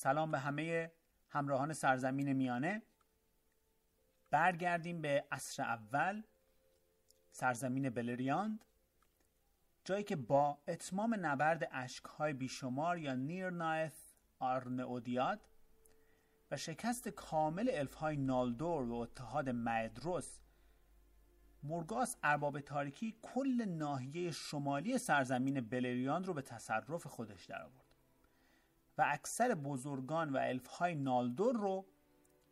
سلام به همه همراهان سرزمین میانه. برگردیم به عصر اول سرزمین بلریاند. جایی که با اتمام نبرد اشکهای بیشمار یا نیر نایث آرنئودیاد و شکست کامل الفهای نالدور و اتحاد مدروس مورگاس ارباب تاریکی کل ناحیه شمالی سرزمین بلریاند رو به تصرف خودش درآورد. و اکثر بزرگان و الفهای نالدور رو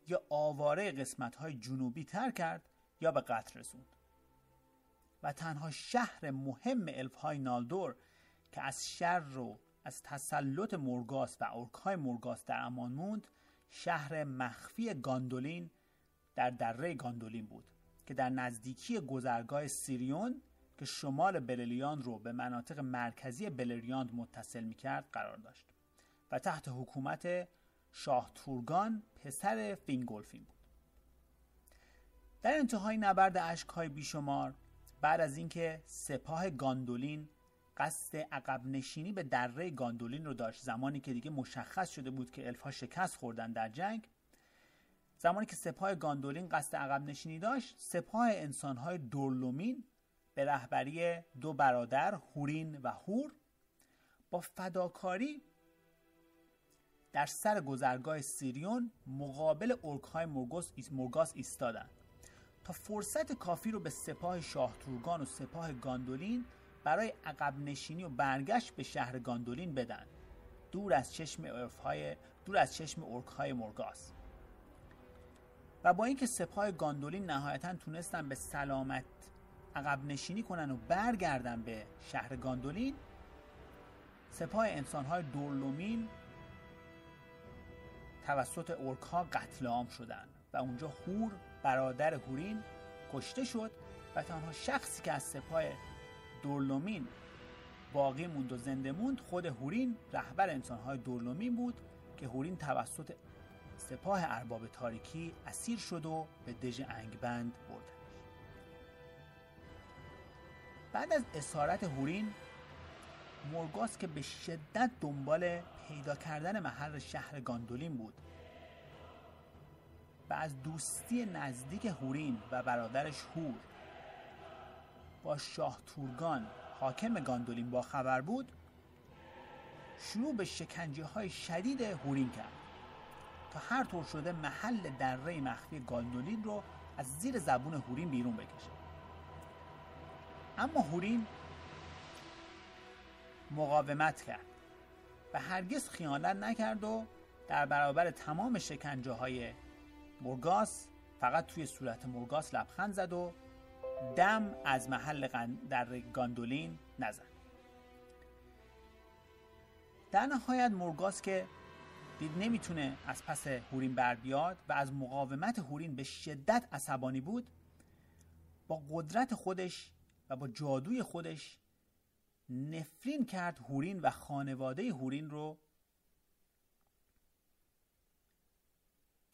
یا آواره قسمتهای جنوبی تر کرد یا به قتل رسوند. و تنها شهر مهم الفهای نالدور که از شر رو از تسلط مورگاس و اورکهای مورگاس در امان موند شهر مخفی گاندولین در دره گاندولین بود که در نزدیکی گذرگاه سیریون که شمال بلریاند رو به مناطق مرکزی بلریاند متصل می کرد قرار داشت. و تحت حکومت شاه تورگان پسر فینگولفین بود. در انتهای نبرد اشکهای بیشمار بعد از اینکه سپاه گاندولین قصد عقب نشینی به دره گاندولین رو داشت زمانی که دیگه مشخص شده بود که الفا شکست خوردن در جنگ زمانی که سپاه گاندولین قصد عقب نشینی داشت سپاه انسانهای دورلومین به رهبری دو برادر هورین و هور با فداکاری در سر گذرگاه سیریون مقابل ارکهای مورگاس ایستادند. تا فرصت کافی رو به سپاه شاه تورگان و سپاه گاندولین برای عقب نشینی و برگشت به شهر گاندولین بدن. دور از چشم ارفهای دور از چشم ارکهای مورگاس و با اینکه سپاه گاندولین نهایتا تونستن به سلامت عقب نشینی کنن و برگردن به شهر گاندولین سپاه انسانهای دورلومین توسط اورکها قتل عام شدند و اونجا هور برادر هورین کشته شد و تنها شخصی که از سپاه دورلومین باقی موند و زنده موند خود هورین رهبر انسانهای دورلومین بود که هورین توسط سپاه ارباب تاریکی اسیر شد و به دژ انگبند بردنش. بعد از اسارت هورین مورگاس که به شدت دنبال پیدا کردن محل شهر گاندولین بود و از دوستی نزدیک هورین و برادرش هور با شاه تورگان حاکم گاندولین با خبر بود شروع به شکنجه های شدید هورین کرد تا هر طور شده محل دره مخفی گاندولین رو از زیر زبون هورین بیرون بکشه. اما هورین مقاومت کرد و هرگز خیانت نکرد و در برابر تمام شکنجه های مرگاس فقط توی صورت مرگاس لبخند زد و دم از محل در گاندولین نزد. در نهایت مرگاس که دید نمی‌تونه از پس هورین بر بیاد و از مقاومت هورین به شدت عصبانی بود با قدرت خودش و با جادوی خودش نفرین کرد هورین و خانواده هورین رو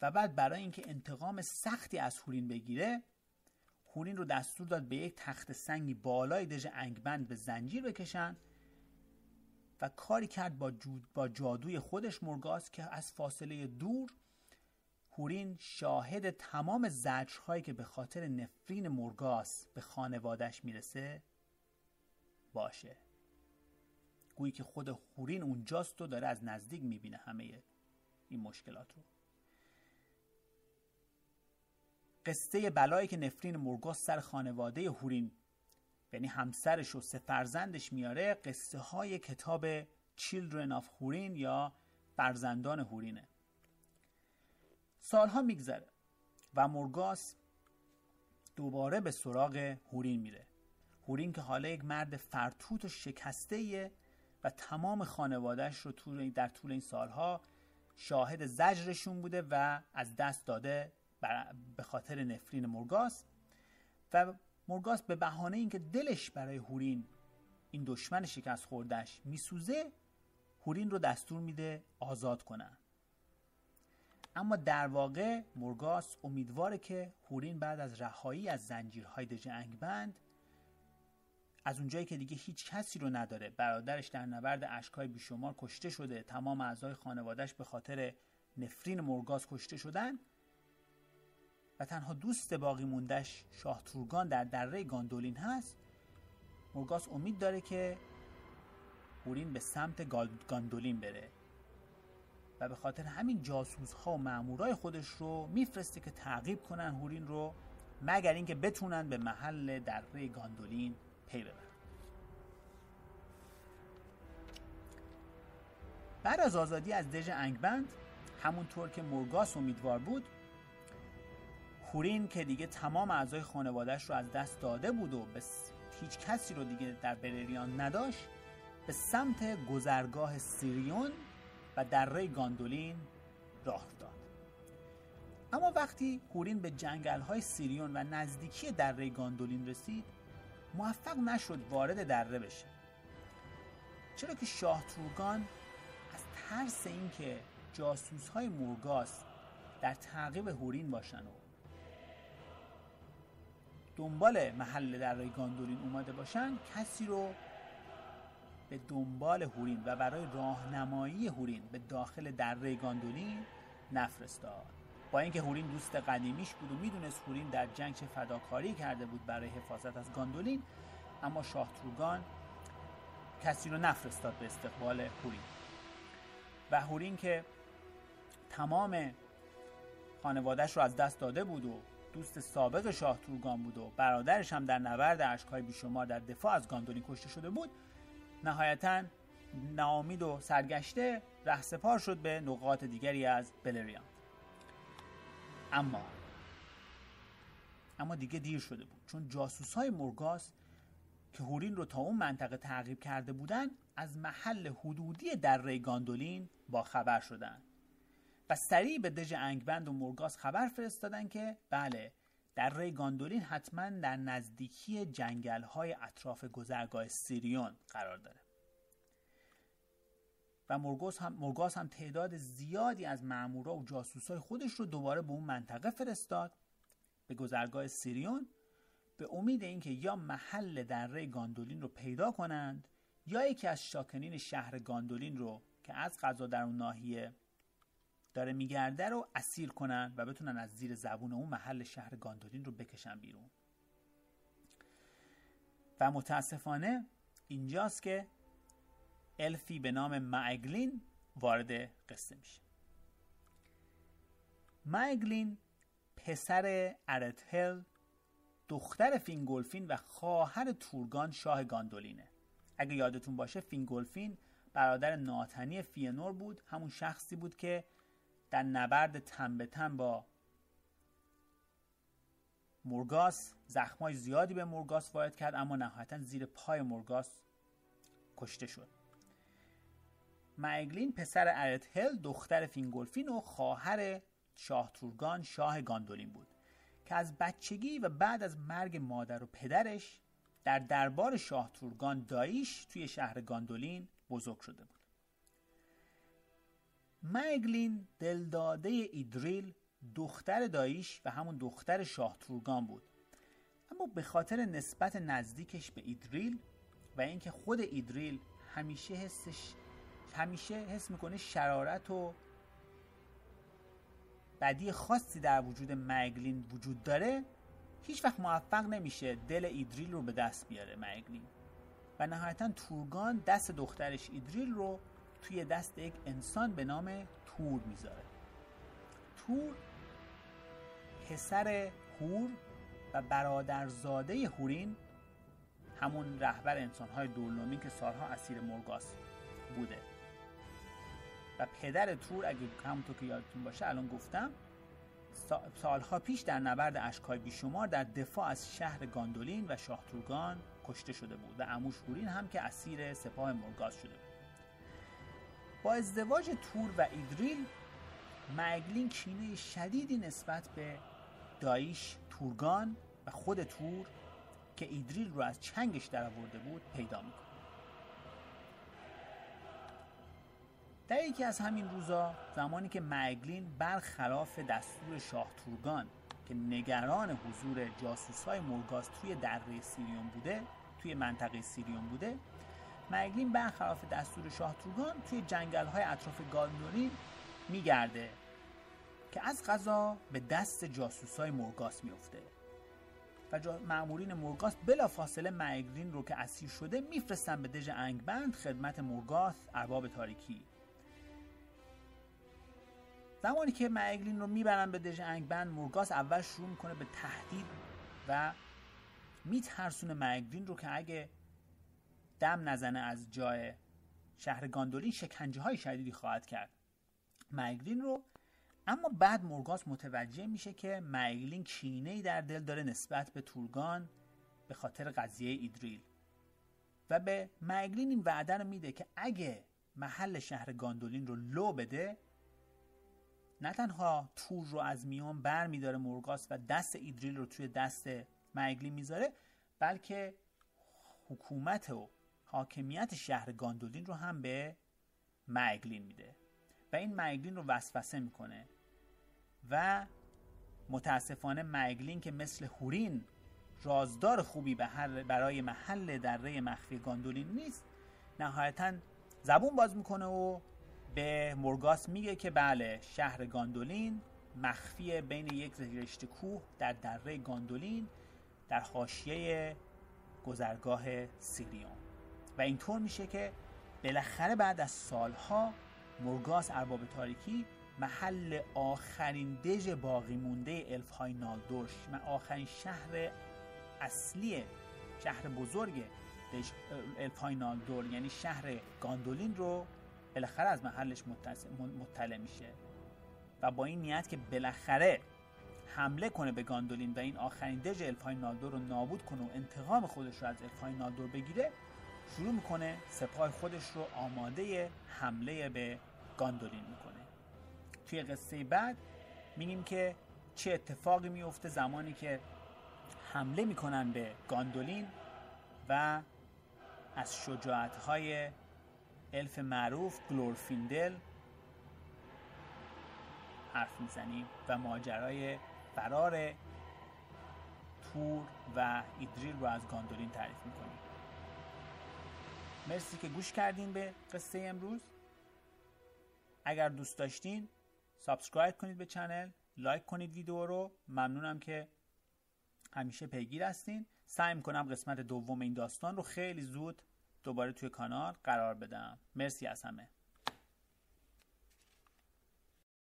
و بعد برای اینکه انتقام سختی از هورین بگیره هورین رو دستور داد به یک تخت سنگی بالای دژ انگبند به زنجیر بکشن و کاری کرد با, با جادوی خودش مرگاس که از فاصله دور هورین شاهد تمام زجرهایی که به خاطر نفرین مرگاس به خانوادش می‌رسه باشه. گویی که خود هورین اونجاست و داره از نزدیک می‌بینه همه این مشکلات رو. قصه بلایی که نفرین مرگاس سر خانواده هورین یعنی همسرش و سه فرزندش میاره قصه های کتاب Children of هورین یا فرزندان هورینه. سالها میگذره و مرگاس دوباره به سراغ هورین میره. هورین که حالا یک مرد فرتوت و شکسته تمام خانوادهش رو در طول این سالها شاهد زجرشون بوده و از دست داده به خاطر نفرین مرگاس و مرگاس به بهانه اینکه دلش برای هورین این دشمن شکست خوردش میسوزه هورین رو دستور میده آزاد کنن اما در واقع مرگاس امیدواره که هورین بعد از رهایی از زنجیرهای دژ انگبند از اونجایی که دیگه هیچ کسی رو نداره. برادرش در نبرد اشکای بیشمار کشته شده. تمام اعضای خانوادهش به خاطر نفرین مرگاز کشته شدن. و تنها دوست باقی موندش شاه تورگان در دره گاندولین هست. مورگاس امید داره که هورین به سمت گاندولین بره. و به خاطر همین جاسوس ها و مامورای خودش رو میفرسته که تعقیب کنن هورین رو مگر اینکه بتونن به محل دره گاندولین پی ببرن بعد از آزادی از دژ انگبند همونطور که مورگاس امیدوار بود هورین که دیگه تمام اعضای خانوادهش رو از دست داده بود و به هیچ کسی رو دیگه در بلریان نداشت به سمت گذرگاه سیریون و دره گاندولین راه داد اما وقتی هورین به جنگل های سیریون و نزدیکی دره گاندولین رسید موفق نشد وارد دره بشه. چرا که شاه تورگان از ترس اینکه جاسوس های مورگاس در تعقیب هورین باشن و دنبال محل دره گاندولین اومده باشن کسی رو به دنبال هورین و برای راهنمایی هورین به داخل دره گاندولین نفرستاد. با اینکه هورین دوست قدیمیش بود و می‌دونست هورین در جنگ چه فداکاری کرده بود برای حفاظت از گاندولین اما شاه تورگان کسی رو نفرستاد به استقبال هورین. و هورین که تمام خانوادهش رو از دست داده بود و دوست سابق شاه تورگان بود و برادرش هم در نبرد اشکای بیشمار در دفاع از گاندولین کشته شده بود نهایتا ناامید و سرگشته رهسپار شد به نقاط دیگری از بلریان. اما اما دیگه دیر شده بود. چون جاسوس های مرگاس که هورین رو تا اون منطقه تعقیب کرده بودن از محل حدودی دره گاندولین با خبر شدن. و سریع به دژ انگبند و مرگاس خبر فرستادن که بله دره گاندولین حتما در نزدیکی جنگل های اطراف گذرگاه سیریون قرار داره. و هم, مرگاس هم تعداد زیادی از مامورا و جاسوسای خودش رو دوباره به اون منطقه فرستاد. به گذرگاه سیریون به امید اینکه یا محل دره گاندولین رو پیدا کنند یا یکی از شاکنین شهر گاندولین رو که از غذا در اون ناحیه داره میگرده رو اسیر کنن و بتونن از زیر زبون اون محل شهر گاندولین رو بکشن بیرون. و متاسفانه اینجاست که الفی به نام ماگلین وارد قصه میشه. ماگلین پسر ارتهل دختر فینگولفین و خواهر تورگان شاه گاندولینه. اگه یادتون باشه فینگولفین برادر ناتنی فینور بود. همون شخصی بود که در نبرد تن به تن با مورگاس زخمای زیادی به مورگاس وارد کرد اما نهایتا زیر پای مورگاس کشته شد. مایگلین پسر ارتهل دختر فینگولفین و خواهر شاه تورگان شاه گاندولین بود که از بچگی و بعد از مرگ مادر و پدرش در دربار شاه تورگان داییش توی شهر گاندولین بزرگ شده بود. مگلین دلداده ایدریل دختر داییش و همون دختر شاه تورگان بود. اما به خاطر نسبت نزدیکش به ایدریل و اینکه خود ایدریل همیشه حسش همیشه حس می‌کنه شرارت و بدی خاصی در وجود مگلین وجود داره هیچ وقت موفق نمیشه دل ایدریل رو به دست بیاره مگلین. و نهایتا تورگان دست دخترش ایدریل رو توی دست یک انسان به نام تور می‌ذاره. تور پسر هور و برادرزاده هورین همون رهبر انسانهای دولنومی که سالها اسیر مرگاس بوده. و پدر تور اگه همونطور که یادتون باشه الان گفتم سالها پیش در نبرد اشکای بیشمار در دفاع از شهر گاندولین و شاه تورگان کشته شده بود و اموش هورین هم که اسیر سپاه مرگاز شده بود. با ازدواج تور و ایدریل مگلین کینه شدیدی نسبت به دایش تورگان و خود تور که ایدریل رو از چنگش در آورده بود پیدا می‌کنه در یکی از همین روزا زمانی که مگلین برخلاف دستور شاه تورگان که نگران حضور جاسوس های مرگاز توی دره سیریون بوده توی منطقه سیریون بوده مگلین برخلاف دستور شاه تورگان توی جنگل های اطراف گاندورین میگرده که از غذا به دست جاسوس های مورگاس میفته و معمورین مورگاس بلا فاصله مگرین رو که اسیر شده میفرستن به دژ انگبند خدمت مورگاس ارباب تاریکی. زمانی که مگلین رو می‌برن به دژ انگبند مورگاس اول شروع می‌کنه به تهدید و میترسونه مگرین رو که اگه دم نزنه از جای شهر گاندولین شکنجه های شدیدی خواهد کرد. مگلین رو اما بعد مورگاس متوجه میشه که مگلین کینه ای در دل داره نسبت به تورگان به خاطر قضیه ایدریل. و به مگلین این وعده رو میده که اگه محل شهر گاندولین رو لو بده نه تنها تور رو از میان بر میداره مورگاس و دست ایدریل رو توی دست مگلین می‌ذاره بلکه حکومت و حاکمیت شهر گاندولین رو هم به مگلین میده و این مگلین رو وسوسه می‌کنه. و متاسفانه مگلین که مثل هورین رازدار خوبی برای محل دره مخفی گاندولین نیست نهایتا زبون باز می‌کنه و به مورگاس میگه که بله شهر گاندولین مخفی بین یک رشته کوه در دره گاندولین در حاشیه گذرگاه سیریون. و اینطور میشه که بالاخره بعد از سالها مورگاس ارباب تاریکی محل آخرین دژ باقی مونده الف های نالدورش و آخرین شهر اصلی شهر بزرگ الف های نالدور یعنی شهر گاندولین رو بالاخره از محلش مطلع میشه. و با این نیت که بالاخره حمله کنه به گاندولین و این آخرین دژ الفای نالدور رو نابود کنه و انتقام خودش رو از الفای نالدور بگیره شروع می‌کنه سپاه خودش رو آماده حمله به گاندولین می‌کنه. توی قصه بعد میگیم که چه اتفاقی میفته زمانی که حمله می‌کنن به گاندولین و از شجاعت های الف معروف گلورفیندل حرف می‌زنیم و ماجرای فرار تور و ایدریل رو از گاندولین تعریف می‌کنیم. مرسی که گوش کردین به قصه امروز. اگر دوست داشتین subscribe کنید به channel like کنید ویدیو رو. ممنونم که همیشه پیگیر هستین. سعی می‌کنم قسمت دوم این داستان رو خیلی زود دوباره توی کانال قرار بدم. مرسی از همه.